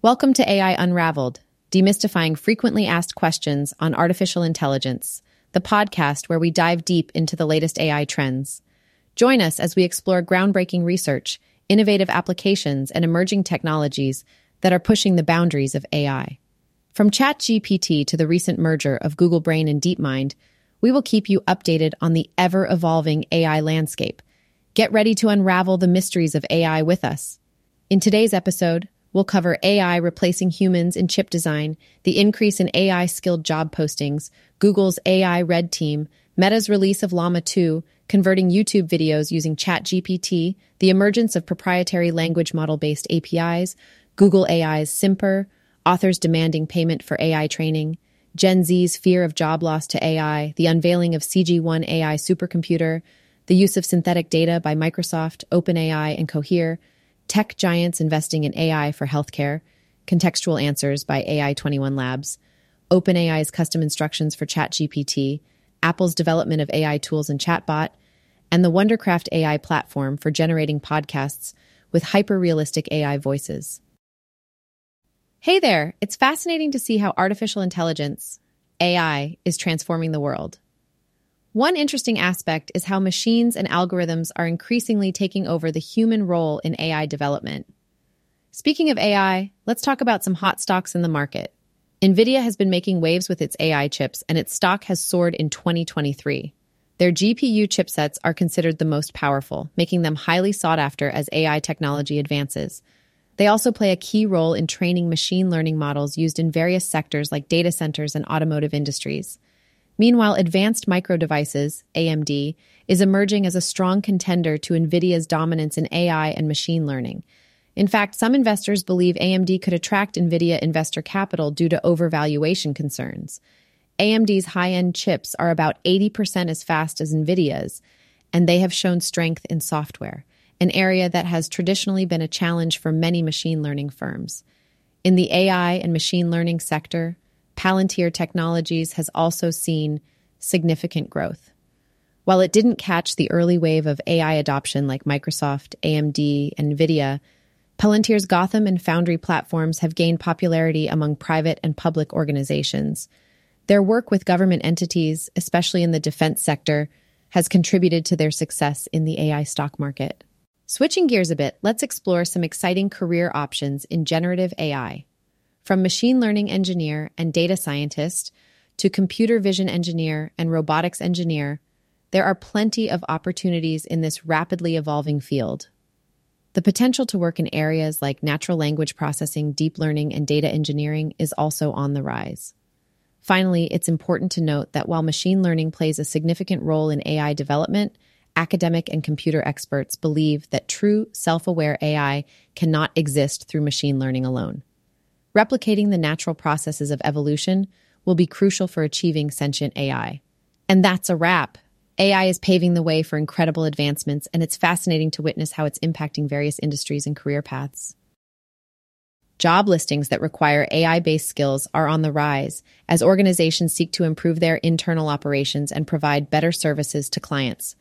Welcome to AI Unraveled, demystifying frequently asked questions on artificial intelligence, the podcast where we dive deep into the latest AI trends. Join us as we explore groundbreaking research, innovative applications, and emerging technologies that are pushing the boundaries of AI. From ChatGPT to the recent merger of Google Brain and DeepMind, we will keep you updated on the ever evolving AI landscape. Get ready to unravel the mysteries of AI with us. In today's episode, We'll cover AI replacing humans in chip design, the increase in AI skilled job postings, Google's AI Red Team, Meta's release of Llama 2, converting YouTube videos using ChatGPT, the emergence of proprietary language model based APIs, Google AI's Simper, authors demanding payment for AI training, Gen Z's fear of job loss to AI, the unveiling of CG1 AI supercomputer, the use of synthetic data by Microsoft, OpenAI, and Cohere tech giants investing in AI for healthcare, contextual answers by AI21 Labs, OpenAI's custom instructions for ChatGPT, Apple's development of AI tools and chatbot, and the Wondercraft AI platform for generating podcasts with hyper realistic AI voices. Hey there, it's fascinating to see how artificial intelligence, AI, is transforming the world. One interesting aspect is how machines and algorithms are increasingly taking over the human role in AI development. Speaking of AI, let's talk about some hot stocks in the market. NVIDIA has been making waves with its AI chips, and its stock has soared in 2023. Their GPU chipsets are considered the most powerful, making them highly sought after as AI technology advances. They also play a key role in training machine learning models used in various sectors like data centers and automotive industries. Meanwhile, Advanced Micro Devices, AMD, is emerging as a strong contender to NVIDIA's dominance in AI and machine learning. In fact, some investors believe AMD could attract NVIDIA investor capital due to overvaluation concerns. AMD's high end chips are about 80% as fast as NVIDIA's, and they have shown strength in software, an area that has traditionally been a challenge for many machine learning firms. In the AI and machine learning sector, Palantir Technologies has also seen significant growth. While it didn't catch the early wave of AI adoption like Microsoft, AMD, and NVIDIA, Palantir's Gotham and Foundry platforms have gained popularity among private and public organizations. Their work with government entities, especially in the defense sector, has contributed to their success in the AI stock market. Switching gears a bit, let's explore some exciting career options in generative AI. From machine learning engineer and data scientist to computer vision engineer and robotics engineer, there are plenty of opportunities in this rapidly evolving field. The potential to work in areas like natural language processing, deep learning, and data engineering is also on the rise. Finally, it's important to note that while machine learning plays a significant role in AI development, academic and computer experts believe that true self aware AI cannot exist through machine learning alone. Replicating the natural processes of evolution will be crucial for achieving sentient AI. And that's a wrap. AI is paving the way for incredible advancements, and it's fascinating to witness how it's impacting various industries and career paths. Job listings that require AI based skills are on the rise as organizations seek to improve their internal operations and provide better services to clients.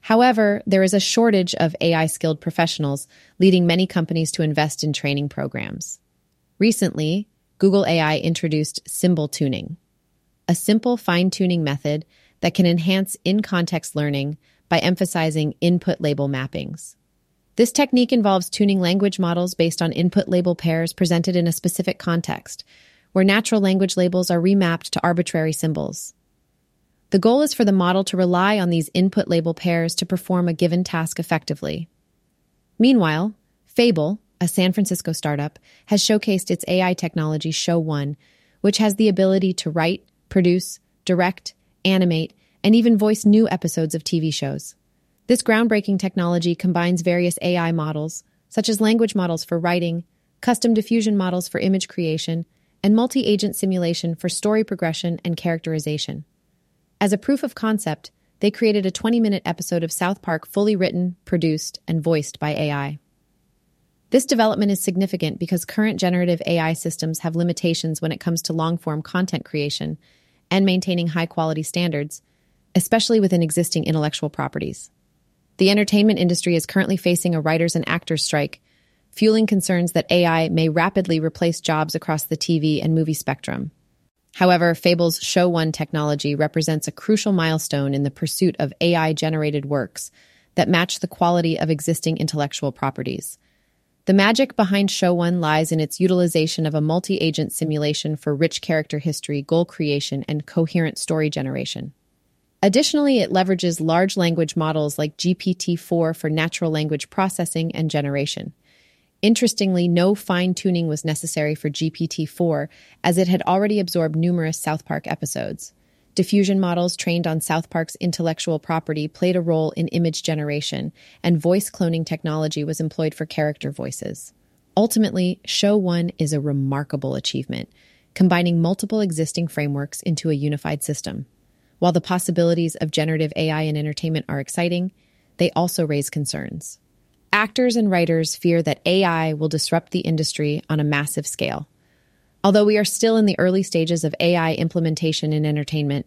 However, there is a shortage of AI skilled professionals, leading many companies to invest in training programs. Recently, Google AI introduced symbol tuning, a simple fine tuning method that can enhance in context learning by emphasizing input label mappings. This technique involves tuning language models based on input label pairs presented in a specific context, where natural language labels are remapped to arbitrary symbols. The goal is for the model to rely on these input label pairs to perform a given task effectively. Meanwhile, Fable, a San Francisco startup, has showcased its AI technology Show One, which has the ability to write, produce, direct, animate, and even voice new episodes of TV shows. This groundbreaking technology combines various AI models, such as language models for writing, custom diffusion models for image creation, and multi agent simulation for story progression and characterization. As a proof of concept, they created a 20 minute episode of South Park fully written, produced, and voiced by AI. This development is significant because current generative AI systems have limitations when it comes to long form content creation and maintaining high quality standards, especially within existing intellectual properties. The entertainment industry is currently facing a writers and actors strike, fueling concerns that AI may rapidly replace jobs across the TV and movie spectrum. However, Fable's Show One technology represents a crucial milestone in the pursuit of AI generated works that match the quality of existing intellectual properties. The magic behind Show One lies in its utilization of a multi agent simulation for rich character history, goal creation, and coherent story generation. Additionally, it leverages large language models like GPT 4 for natural language processing and generation. Interestingly, no fine tuning was necessary for GPT 4, as it had already absorbed numerous South Park episodes. Diffusion models trained on South Park's intellectual property played a role in image generation, and voice cloning technology was employed for character voices. Ultimately, Show One is a remarkable achievement, combining multiple existing frameworks into a unified system. While the possibilities of generative AI in entertainment are exciting, they also raise concerns. Actors and writers fear that AI will disrupt the industry on a massive scale. Although we are still in the early stages of AI implementation in entertainment,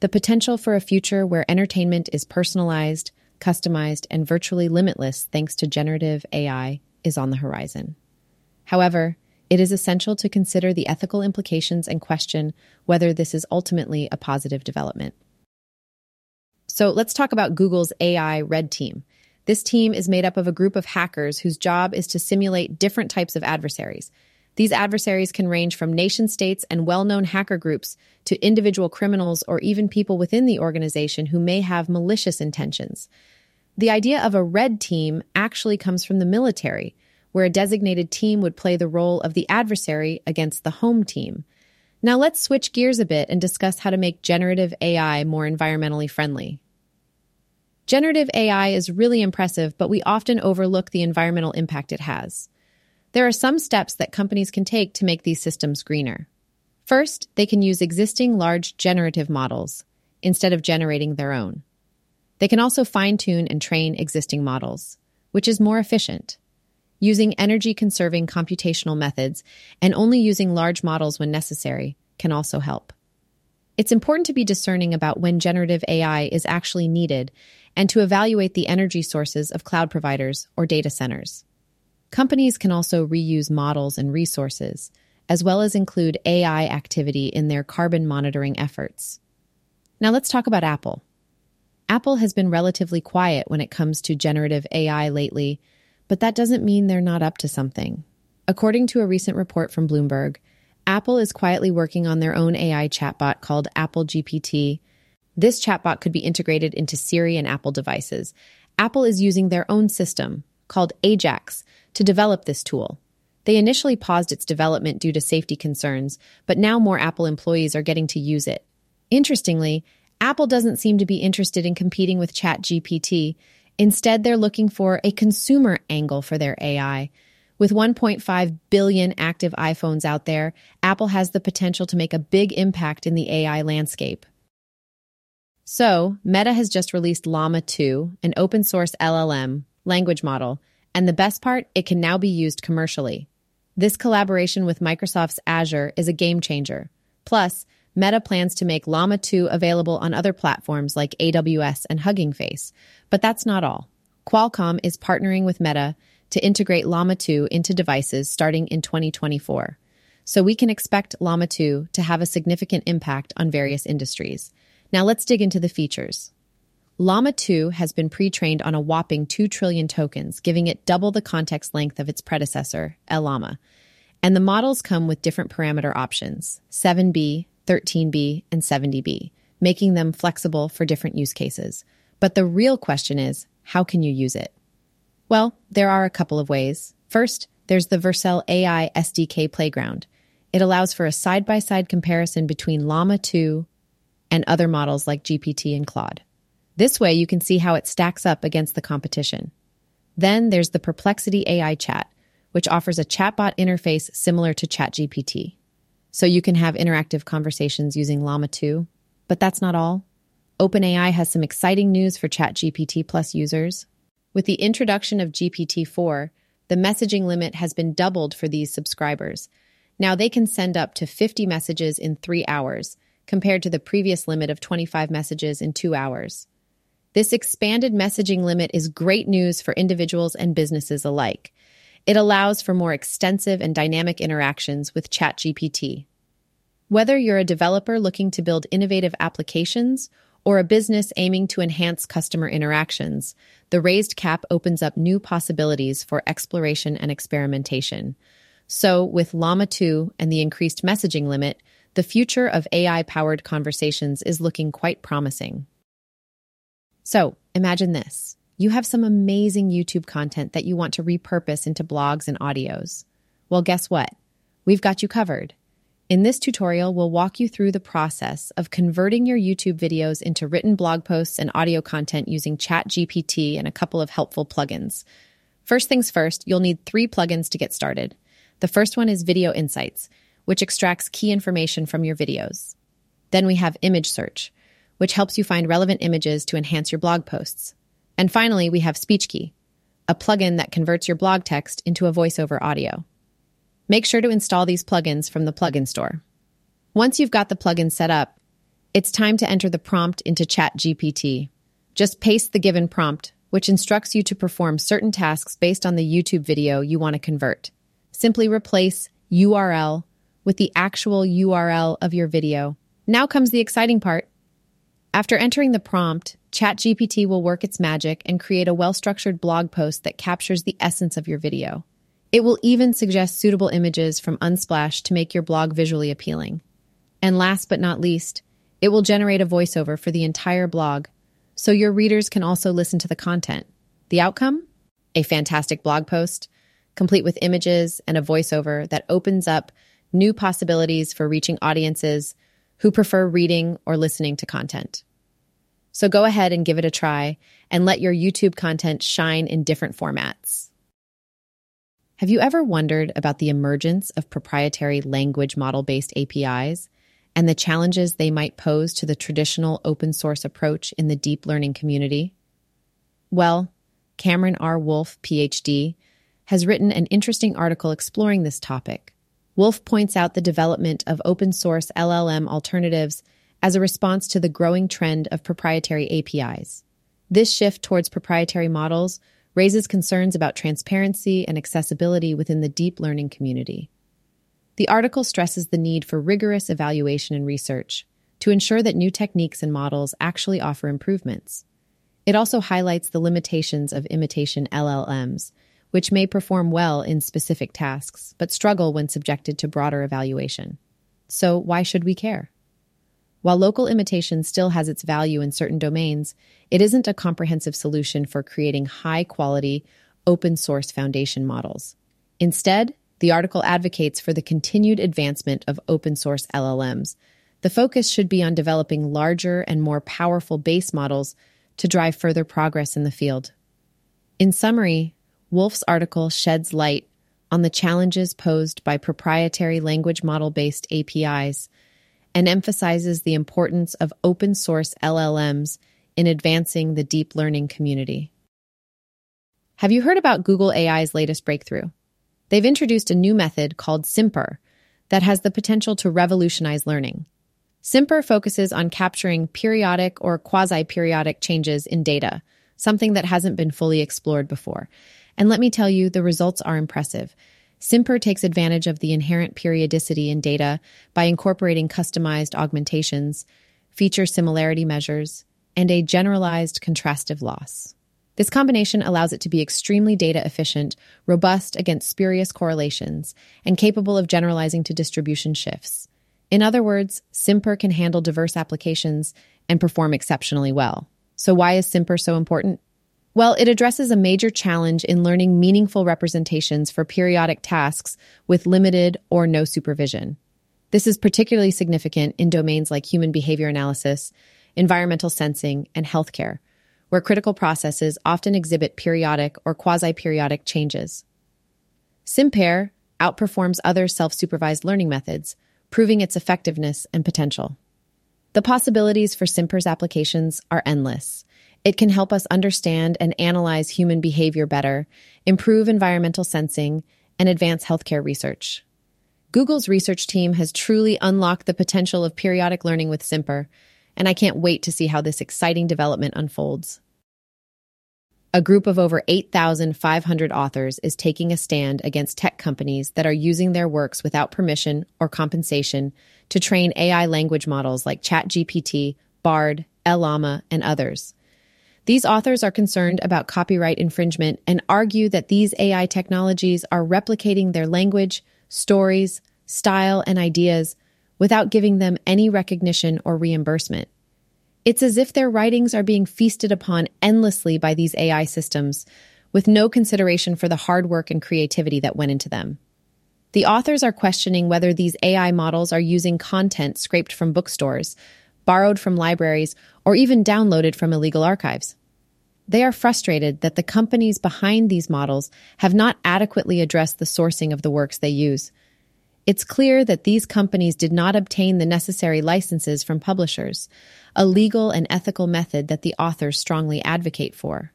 the potential for a future where entertainment is personalized, customized, and virtually limitless thanks to generative AI is on the horizon. However, it is essential to consider the ethical implications and question whether this is ultimately a positive development. So let's talk about Google's AI Red Team. This team is made up of a group of hackers whose job is to simulate different types of adversaries. These adversaries can range from nation states and well known hacker groups to individual criminals or even people within the organization who may have malicious intentions. The idea of a red team actually comes from the military, where a designated team would play the role of the adversary against the home team. Now let's switch gears a bit and discuss how to make generative AI more environmentally friendly. Generative AI is really impressive, but we often overlook the environmental impact it has. There are some steps that companies can take to make these systems greener. First, they can use existing large generative models instead of generating their own. They can also fine tune and train existing models, which is more efficient. Using energy conserving computational methods and only using large models when necessary can also help. It's important to be discerning about when generative AI is actually needed and to evaluate the energy sources of cloud providers or data centers. Companies can also reuse models and resources, as well as include AI activity in their carbon monitoring efforts. Now let's talk about Apple. Apple has been relatively quiet when it comes to generative AI lately, but that doesn't mean they're not up to something. According to a recent report from Bloomberg, Apple is quietly working on their own AI chatbot called Apple GPT. This chatbot could be integrated into Siri and Apple devices. Apple is using their own system, called Ajax, to develop this tool. They initially paused its development due to safety concerns, but now more Apple employees are getting to use it. Interestingly, Apple doesn't seem to be interested in competing with ChatGPT. Instead, they're looking for a consumer angle for their AI. With 1.5 billion active iPhones out there, Apple has the potential to make a big impact in the AI landscape. So, Meta has just released Llama 2, an open source LLM language model, and the best part, it can now be used commercially. This collaboration with Microsoft's Azure is a game changer. Plus, Meta plans to make Llama 2 available on other platforms like AWS and Hugging Face. But that's not all. Qualcomm is partnering with Meta to integrate Llama 2 into devices starting in 2024. So we can expect Llama 2 to have a significant impact on various industries. Now let's dig into the features. Llama 2 has been pre trained on a whopping 2 trillion tokens, giving it double the context length of its predecessor, Llama. And the models come with different parameter options 7B, 13B, and 70B, making them flexible for different use cases. But the real question is how can you use it? Well, there are a couple of ways. First, there's the Vercel AI SDK Playground. It allows for a side by side comparison between Llama 2 and other models like GPT and Claude. This way, you can see how it stacks up against the competition. Then there's the Perplexity AI Chat, which offers a chatbot interface similar to ChatGPT. So you can have interactive conversations using Llama 2. But that's not all. OpenAI has some exciting news for ChatGPT Plus users. With the introduction of GPT 4, the messaging limit has been doubled for these subscribers. Now they can send up to 50 messages in three hours, compared to the previous limit of 25 messages in two hours. This expanded messaging limit is great news for individuals and businesses alike. It allows for more extensive and dynamic interactions with ChatGPT. Whether you're a developer looking to build innovative applications or a business aiming to enhance customer interactions, the raised cap opens up new possibilities for exploration and experimentation. So, with Llama 2 and the increased messaging limit, the future of AI powered conversations is looking quite promising. So, imagine this you have some amazing YouTube content that you want to repurpose into blogs and audios. Well, guess what? We've got you covered. In this tutorial, we'll walk you through the process of converting your YouTube videos into written blog posts and audio content using ChatGPT and a couple of helpful plugins. First things first, you'll need three plugins to get started. The first one is Video Insights which extracts key information from your videos. Then we have Image Search, which helps you find relevant images to enhance your blog posts. And finally, we have Speechki, a plugin that converts your blog text into a voiceover audio. Make sure to install these plugins from the plugin store. Once you've got the plugin set up, it's time to enter the prompt into ChatGPT. Just paste the given prompt, which instructs you to perform certain tasks based on the YouTube video you want to convert. Simply replace URL with the actual URL of your video. Now comes the exciting part. After entering the prompt, ChatGPT will work its magic and create a well structured blog post that captures the essence of your video. It will even suggest suitable images from Unsplash to make your blog visually appealing. And last but not least, it will generate a voiceover for the entire blog, so your readers can also listen to the content. The outcome? A fantastic blog post, complete with images and a voiceover that opens up new possibilities for reaching audiences who prefer reading or listening to content. So go ahead and give it a try and let your YouTube content shine in different formats. Have you ever wondered about the emergence of proprietary language model based APIs and the challenges they might pose to the traditional open source approach in the deep learning community? Well, Cameron R. Wolfe, PhD, has written an interesting article exploring this topic Wolfe points out the development of open source LLM alternatives as a response to the growing trend of proprietary APIs. This shift towards proprietary models raises concerns about transparency and accessibility within the deep learning community. The article stresses the need for rigorous evaluation and research to ensure that new techniques and models actually offer improvements. It also highlights the limitations of imitation LLMs which may perform well in specific tasks, but struggle when subjected to broader evaluation. So, why should we care? While local imitation still has its value in certain domains, it isn't a comprehensive solution for creating high quality, open source foundation models. Instead, the article advocates for the continued advancement of open source LLMs. The focus should be on developing larger and more powerful base models to drive further progress in the field. In summary, Wolfe's article sheds light on the challenges posed by proprietary language model based APIs and emphasizes the importance of open source LLMs in advancing the deep learning community. Have you heard about Google AI's latest breakthrough? They've introduced a new method called SimPer that has the potential to revolutionize learning. SimPer focuses on capturing periodic or quasi periodic changes in data, something that hasn't been fully explored before, and let me tell you, the results are impressive. SimPer takes advantage of the inherent periodicity in data by incorporating customized augmentations, feature similarity measures, and a generalized contrastive loss. This combination allows it to be extremely data efficient, robust against spurious correlations, and capable of generalizing to distribution shifts. In other words, SimPer can handle diverse applications and perform exceptionally well. So, why is SimPer so important? Well, it addresses a major challenge in learning meaningful representations for periodic tasks with limited or no supervision. This is particularly significant in domains like human behavior analysis, environmental sensing, and healthcare, where critical processes often exhibit periodic or quasi periodic changes. SimPer outperforms other self supervised learning methods, proving its effectiveness and potential. The possibilities for SimPer's applications are endless it can help us understand and analyze human behavior better, improve environmental sensing, and advance healthcare research. Google's research team has truly unlocked the potential of periodic learning with SimPer, and I can't wait to see how this exciting development unfolds. A group of over 8,500 authors is taking a stand against tech companies that are using their works without permission or compensation to train AI language models like ChatGPT, Bard, Llama, and others. These authors are concerned about copyright infringement and argue that these AI technologies are replicating their language, stories, style, and ideas without giving them any recognition or reimbursement. It's as if their writings are being feasted upon endlessly by these AI systems, with no consideration for the hard work and creativity that went into them. The authors are questioning whether these AI models are using content scraped from bookstores, borrowed from libraries, or even downloaded from illegal archives. They are frustrated that the companies behind these models have not adequately addressed the sourcing of the works they use. It's clear that these companies did not obtain the necessary licenses from publishers, a legal and ethical method that the authors strongly advocate for.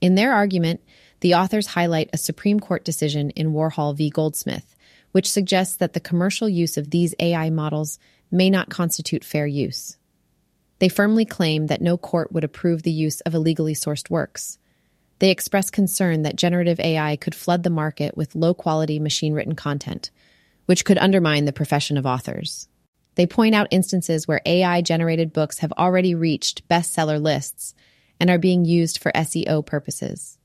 In their argument, the authors highlight a Supreme Court decision in Warhol v. Goldsmith, which suggests that the commercial use of these AI models may not constitute fair use. They firmly claim that no court would approve the use of illegally sourced works. They express concern that generative AI could flood the market with low quality machine written content, which could undermine the profession of authors. They point out instances where AI generated books have already reached bestseller lists and are being used for SEO purposes.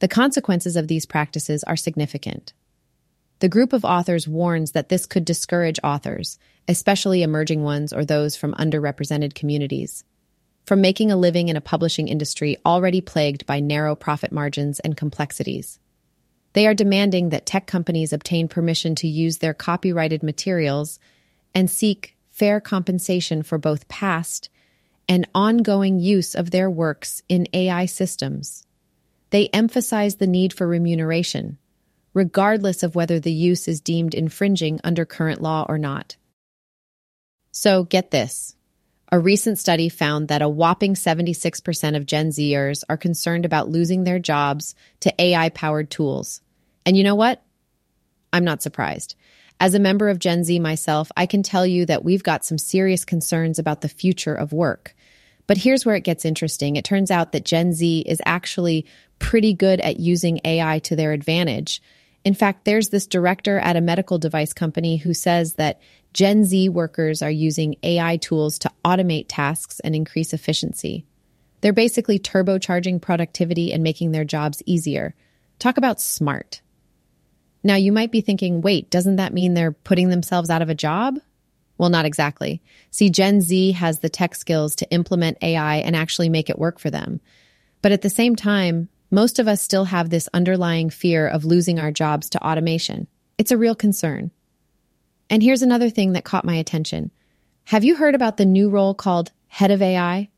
The consequences of these practices are significant. The group of authors warns that this could discourage authors, especially emerging ones or those from underrepresented communities, from making a living in a publishing industry already plagued by narrow profit margins and complexities. They are demanding that tech companies obtain permission to use their copyrighted materials and seek fair compensation for both past and ongoing use of their works in AI systems. They emphasize the need for remuneration regardless of whether the use is deemed infringing under current law or not. So, get this. A recent study found that a whopping 76% of Gen Zers are concerned about losing their jobs to AI powered tools. And you know what? I'm not surprised. As a member of Gen Z myself, I can tell you that we've got some serious concerns about the future of work. But here's where it gets interesting. It turns out that Gen Z is actually pretty good at using AI to their advantage. In fact, there's this director at a medical device company who says that Gen Z workers are using AI tools to automate tasks and increase efficiency. They're basically turbocharging productivity and making their jobs easier. Talk about smart. Now, you might be thinking, wait, doesn't that mean they're putting themselves out of a job? Well, not exactly. See, Gen Z has the tech skills to implement AI and actually make it work for them. But at the same time, most of us still have this underlying fear of losing our jobs to automation. It's a real concern. And here's another thing that caught my attention. Have you heard about the new role called head of AI?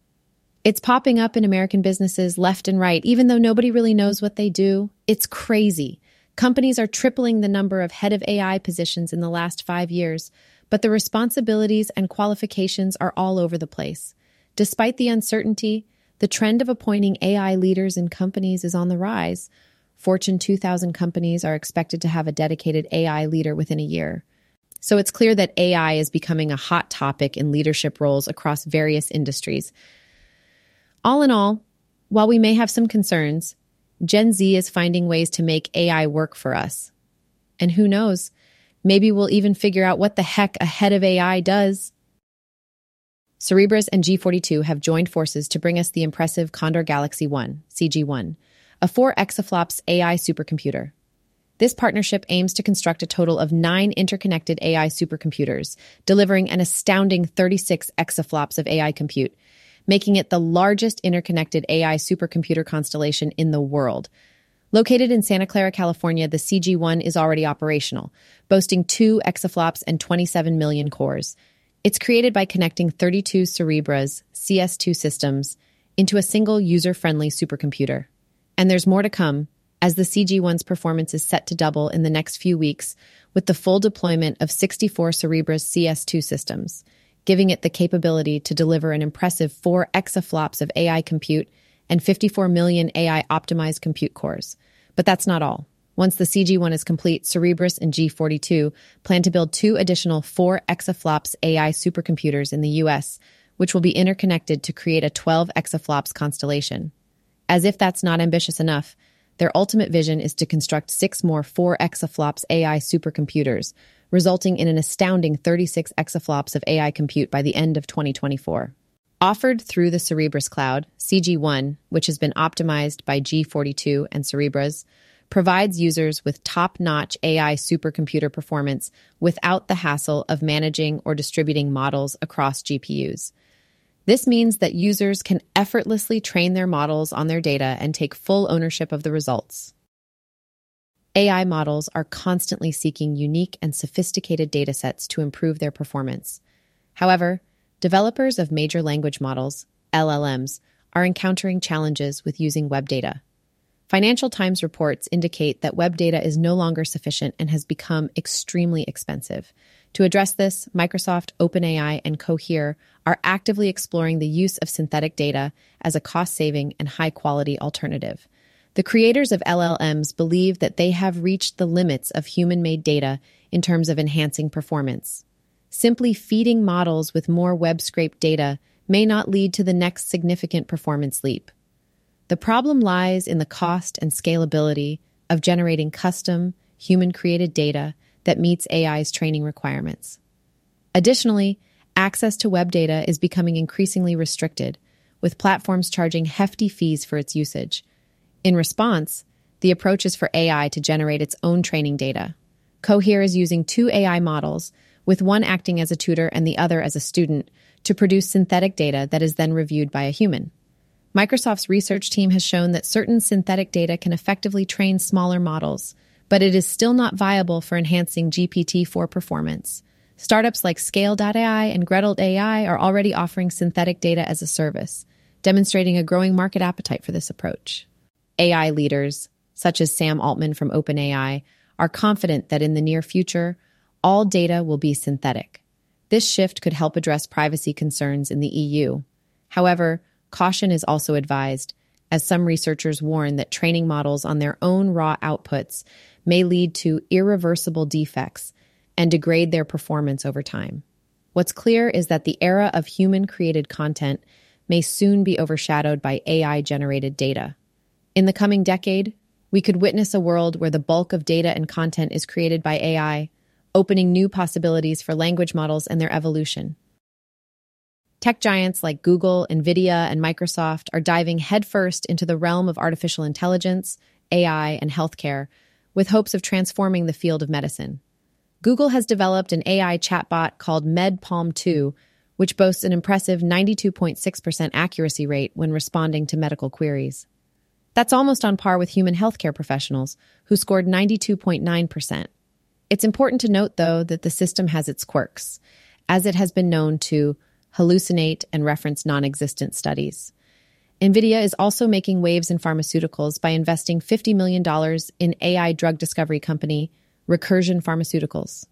It's popping up in American businesses left and right, even though nobody really knows what they do. It's crazy. Companies are tripling the number of head of AI positions in the last five years, but the responsibilities and qualifications are all over the place. Despite the uncertainty, the trend of appointing AI leaders in companies is on the rise. Fortune 2000 companies are expected to have a dedicated AI leader within a year. So it's clear that AI is becoming a hot topic in leadership roles across various industries. All in all, while we may have some concerns, Gen Z is finding ways to make AI work for us. And who knows, maybe we'll even figure out what the heck a head of AI does. Cerebras and G42 have joined forces to bring us the impressive Condor Galaxy 1, CG1, a 4 exaflops AI supercomputer. This partnership aims to construct a total of nine interconnected AI supercomputers, delivering an astounding 36 exaflops of AI compute, making it the largest interconnected AI supercomputer constellation in the world. Located in Santa Clara, California, the CG1 is already operational, boasting two exaflops and 27 million cores. It's created by connecting 32 Cerebras CS2 systems into a single user friendly supercomputer. And there's more to come, as the CG1's performance is set to double in the next few weeks with the full deployment of 64 Cerebras CS2 systems, giving it the capability to deliver an impressive 4 exaflops of AI compute and 54 million AI optimized compute cores. But that's not all. Once the CG1 is complete, Cerebras and G42 plan to build two additional 4 exaflops AI supercomputers in the US, which will be interconnected to create a 12 exaflops constellation. As if that's not ambitious enough, their ultimate vision is to construct six more 4 exaflops AI supercomputers, resulting in an astounding 36 exaflops of AI compute by the end of 2024. Offered through the Cerebras Cloud, CG1, which has been optimized by G42 and Cerebras, provides users with top notch AI supercomputer performance without the hassle of managing or distributing models across GPUs. This means that users can effortlessly train their models on their data and take full ownership of the results. AI models are constantly seeking unique and sophisticated datasets to improve their performance. However, developers of major language models, LLMs, are encountering challenges with using web data. Financial Times reports indicate that web data is no longer sufficient and has become extremely expensive. To address this, Microsoft, OpenAI, and Cohere are actively exploring the use of synthetic data as a cost saving and high quality alternative. The creators of LLMs believe that they have reached the limits of human made data in terms of enhancing performance. Simply feeding models with more web scraped data may not lead to the next significant performance leap. The problem lies in the cost and scalability of generating custom, human created data that meets AI's training requirements. Additionally, access to web data is becoming increasingly restricted, with platforms charging hefty fees for its usage. In response, the approach is for AI to generate its own training data. Cohere is using two AI models, with one acting as a tutor and the other as a student, to produce synthetic data that is then reviewed by a human. Microsoft's research team has shown that certain synthetic data can effectively train smaller models, but it is still not viable for enhancing GPT 4 performance. Startups like Scale.ai and Gretel AI are already offering synthetic data as a service, demonstrating a growing market appetite for this approach. AI leaders, such as Sam Altman from OpenAI, are confident that in the near future, all data will be synthetic. This shift could help address privacy concerns in the EU. However, Caution is also advised, as some researchers warn that training models on their own raw outputs may lead to irreversible defects and degrade their performance over time. What's clear is that the era of human created content may soon be overshadowed by AI generated data. In the coming decade, we could witness a world where the bulk of data and content is created by AI, opening new possibilities for language models and their evolution. Tech giants like Google, Nvidia, and Microsoft are diving headfirst into the realm of artificial intelligence, AI, and healthcare with hopes of transforming the field of medicine. Google has developed an AI chatbot called MedPalm 2, which boasts an impressive 92.6% accuracy rate when responding to medical queries. That's almost on par with human healthcare professionals, who scored 92.9%. It's important to note, though, that the system has its quirks, as it has been known to hallucinate, and reference non existent studies. NVIDIA is also making waves in pharmaceuticals by investing $50 million in AI drug discovery company Recursion Pharmaceuticals.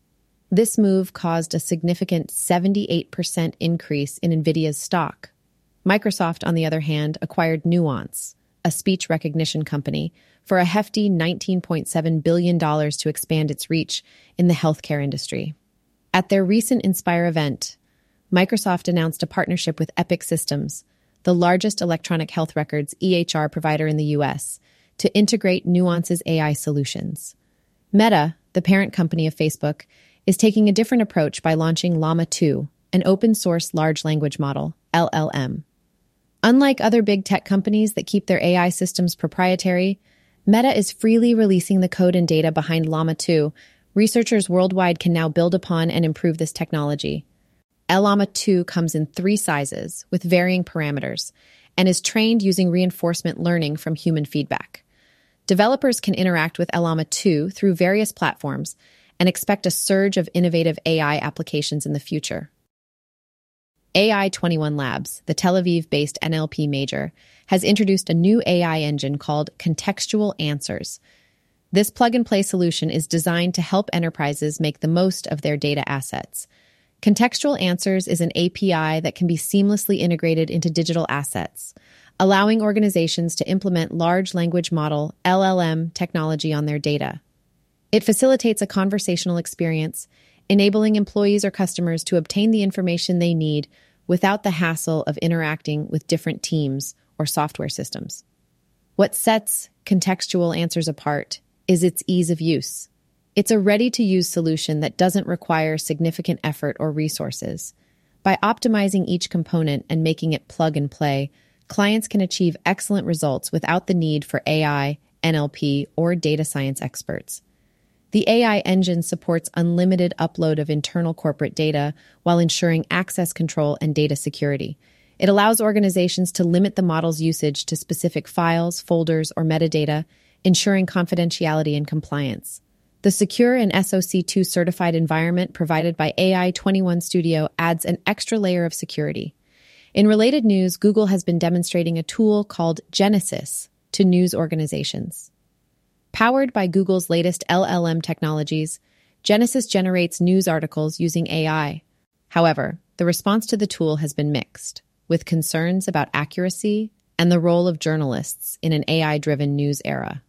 This move caused a significant 78% increase in NVIDIA's stock. Microsoft, on the other hand, acquired Nuance, a speech recognition company, for a hefty $19.7 billion to expand its reach in the healthcare industry. At their recent Inspire event, Microsoft announced a partnership with Epic Systems, the largest electronic health records EHR provider in the US, to integrate Nuance's AI solutions. Meta, the parent company of Facebook, is taking a different approach by launching Llama 2, an open source large language model, LLM. Unlike other big tech companies that keep their AI systems proprietary, Meta is freely releasing the code and data behind Llama 2. Researchers worldwide can now build upon and improve this technology. Llama 2 comes in three sizes with varying parameters and is trained using reinforcement learning from human feedback. Developers can interact with Llama 2 through various platforms and expect a surge of innovative AI applications in the future. AI 21 Labs, the Tel Aviv based NLP major, has introduced a new AI engine called Contextual Answers. This plug and play solution is designed to help enterprises make the most of their data assets. Contextual Answers is an API that can be seamlessly integrated into digital assets, allowing organizations to implement large language model LLM technology on their data. It facilitates a conversational experience, enabling employees or customers to obtain the information they need without the hassle of interacting with different teams or software systems. What sets contextual answers apart is its ease of use. It's a ready to use solution that doesn't require significant effort or resources. By optimizing each component and making it plug and play, clients can achieve excellent results without the need for AI, NLP, or data science experts. The AI engine supports unlimited upload of internal corporate data while ensuring access control and data security. It allows organizations to limit the model's usage to specific files, folders, or metadata, ensuring confidentiality and compliance. The secure and SOC2 certified environment provided by AI 21 Studio adds an extra layer of security. In related news, Google has been demonstrating a tool called Genesis to news organizations. Powered by Google's latest LLM technologies, Genesis generates news articles using AI. However, the response to the tool has been mixed, with concerns about accuracy and the role of journalists in an AI driven news era.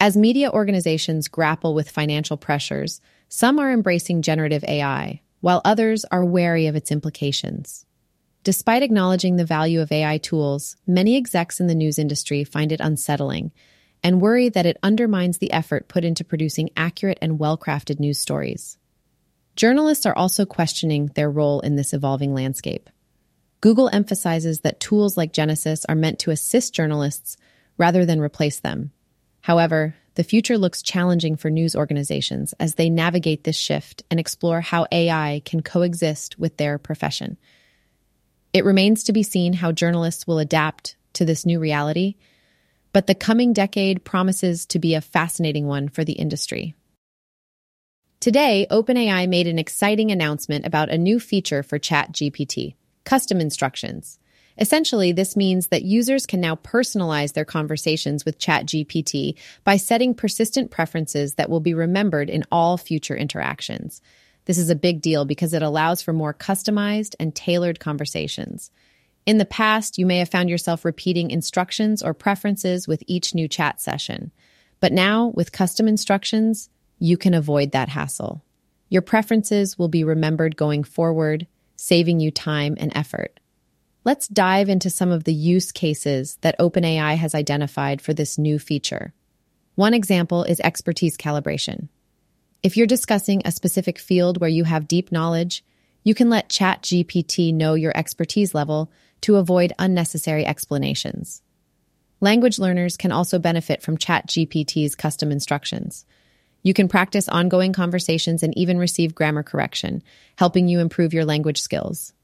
As media organizations grapple with financial pressures, some are embracing generative AI, while others are wary of its implications. Despite acknowledging the value of AI tools, many execs in the news industry find it unsettling and worry that it undermines the effort put into producing accurate and well crafted news stories. Journalists are also questioning their role in this evolving landscape. Google emphasizes that tools like Genesis are meant to assist journalists rather than replace them, However, the future looks challenging for news organizations as they navigate this shift and explore how AI can coexist with their profession. It remains to be seen how journalists will adapt to this new reality, but the coming decade promises to be a fascinating one for the industry. Today, OpenAI made an exciting announcement about a new feature for ChatGPT custom instructions. Essentially, this means that users can now personalize their conversations with ChatGPT by setting persistent preferences that will be remembered in all future interactions. This is a big deal because it allows for more customized and tailored conversations. In the past, you may have found yourself repeating instructions or preferences with each new chat session. But now, with custom instructions, you can avoid that hassle. Your preferences will be remembered going forward, saving you time and effort. Let's dive into some of the use cases that OpenAI has identified for this new feature. One example is expertise calibration. If you're discussing a specific field where you have deep knowledge, you can let ChatGPT know your expertise level to avoid unnecessary explanations. Language learners can also benefit from ChatGPT's custom instructions. You can practice ongoing conversations and even receive grammar correction, helping you improve your language skills.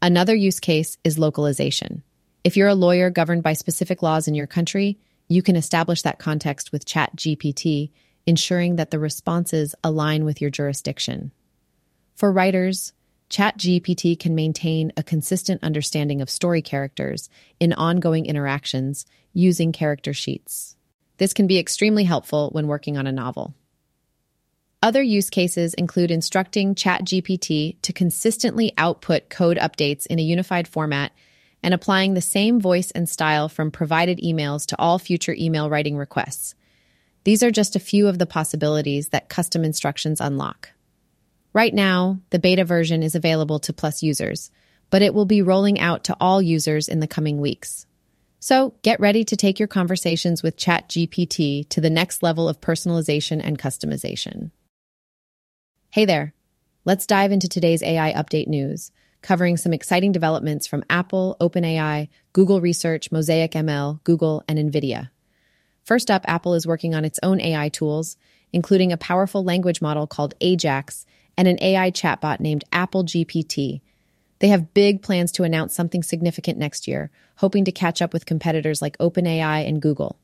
Another use case is localization. If you're a lawyer governed by specific laws in your country, you can establish that context with ChatGPT, ensuring that the responses align with your jurisdiction. For writers, ChatGPT can maintain a consistent understanding of story characters in ongoing interactions using character sheets. This can be extremely helpful when working on a novel. Other use cases include instructing ChatGPT to consistently output code updates in a unified format and applying the same voice and style from provided emails to all future email writing requests. These are just a few of the possibilities that custom instructions unlock. Right now, the beta version is available to Plus users, but it will be rolling out to all users in the coming weeks. So get ready to take your conversations with ChatGPT to the next level of personalization and customization. Hey there. Let's dive into today's AI update news, covering some exciting developments from Apple, OpenAI, Google Research, Mosaic ML, Google, and NVIDIA. First up, Apple is working on its own AI tools, including a powerful language model called Ajax and an AI chatbot named Apple GPT. They have big plans to announce something significant next year, hoping to catch up with competitors like OpenAI and Google.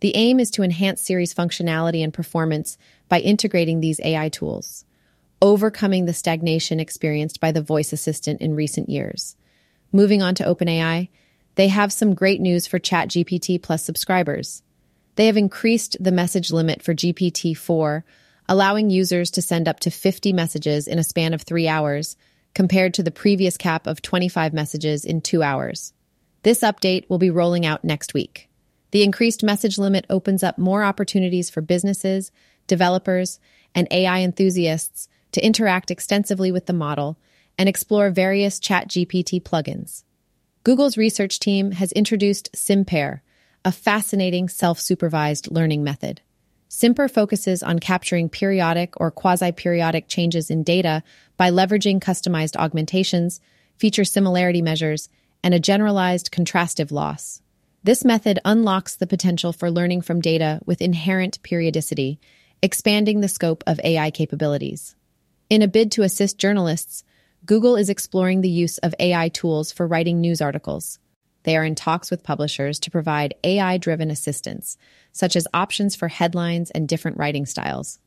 The aim is to enhance Siri's functionality and performance by integrating these AI tools overcoming the stagnation experienced by the voice assistant in recent years. Moving on to OpenAI, they have some great news for ChatGPT Plus subscribers. They have increased the message limit for GPT 4, allowing users to send up to 50 messages in a span of three hours, compared to the previous cap of 25 messages in two hours. This update will be rolling out next week. The increased message limit opens up more opportunities for businesses, developers, and AI enthusiasts to interact extensively with the model and explore various ChatGPT plugins. Google's research team has introduced SimPer, a fascinating self supervised learning method. SimPer focuses on capturing periodic or quasi periodic changes in data by leveraging customized augmentations, feature similarity measures, and a generalized contrastive loss. This method unlocks the potential for learning from data with inherent periodicity, expanding the scope of AI capabilities. In a bid to assist journalists, Google is exploring the use of AI tools for writing news articles. They are in talks with publishers to provide AI driven assistance, such as options for headlines and different writing styles.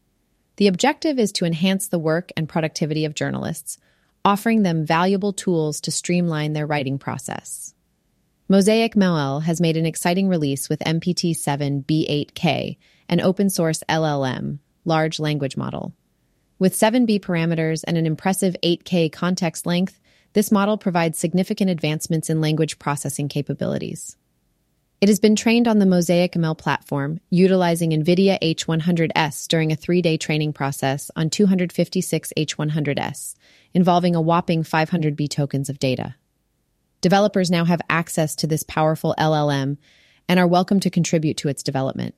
The objective is to enhance the work and productivity of journalists, offering them valuable tools to streamline their writing process. Mosaic ML has made an exciting release with MPT 7 B8K, an open source LLM, large language model. With 7B parameters and an impressive 8K context length, this model provides significant advancements in language processing capabilities. It has been trained on the Mosaic ML platform, utilizing NVIDIA H100S during a three day training process on 256 H100S, involving a whopping 500B tokens of data. Developers now have access to this powerful LLM and are welcome to contribute to its development.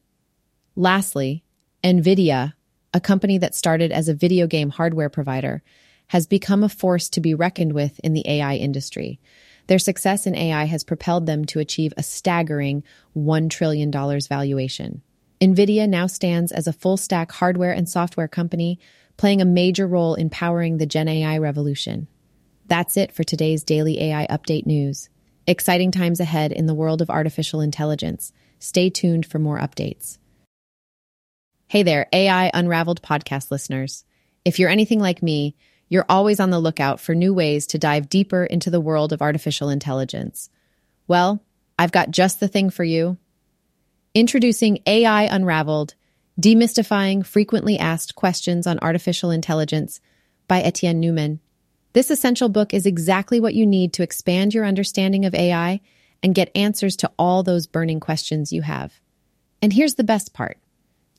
Lastly, NVIDIA, a company that started as a video game hardware provider, has become a force to be reckoned with in the AI industry. Their success in AI has propelled them to achieve a staggering $1 trillion valuation. NVIDIA now stands as a full stack hardware and software company, playing a major role in powering the Gen AI revolution. That's it for today's daily AI update news. Exciting times ahead in the world of artificial intelligence. Stay tuned for more updates. Hey there, AI Unraveled podcast listeners. If you're anything like me, you're always on the lookout for new ways to dive deeper into the world of artificial intelligence. Well, I've got just the thing for you. Introducing AI Unraveled Demystifying Frequently Asked Questions on Artificial Intelligence by Etienne Noumen. This essential book is exactly what you need to expand your understanding of AI and get answers to all those burning questions you have. And here's the best part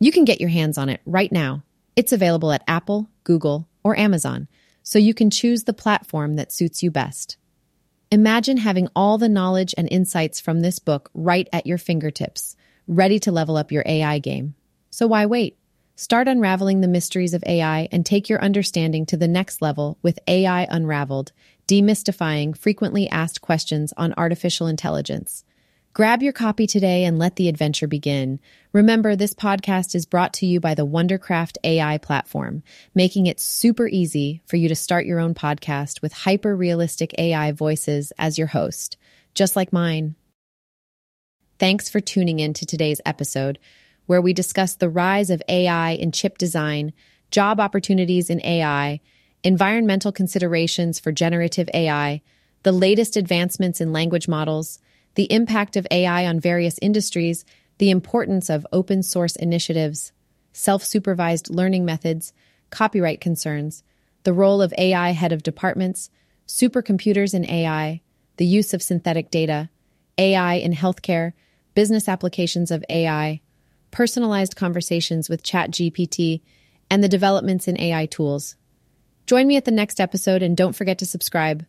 you can get your hands on it right now. It's available at Apple, Google, or Amazon so you can choose the platform that suits you best. Imagine having all the knowledge and insights from this book right at your fingertips, ready to level up your AI game. So why wait? Start unraveling the mysteries of AI and take your understanding to the next level with AI Unraveled, demystifying frequently asked questions on artificial intelligence. Grab your copy today and let the adventure begin. Remember, this podcast is brought to you by the Wondercraft AI platform, making it super easy for you to start your own podcast with hyper realistic AI voices as your host, just like mine. Thanks for tuning in to today's episode, where we discuss the rise of AI in chip design, job opportunities in AI, environmental considerations for generative AI, the latest advancements in language models the impact of AI on various industries, the importance of open source initiatives, self supervised learning methods, copyright concerns, the role of AI head of departments, supercomputers in AI, the use of synthetic data, AI in healthcare, business applications of AI, personalized conversations with ChatGPT, and the developments in AI tools. Join me at the next episode and don't forget to subscribe.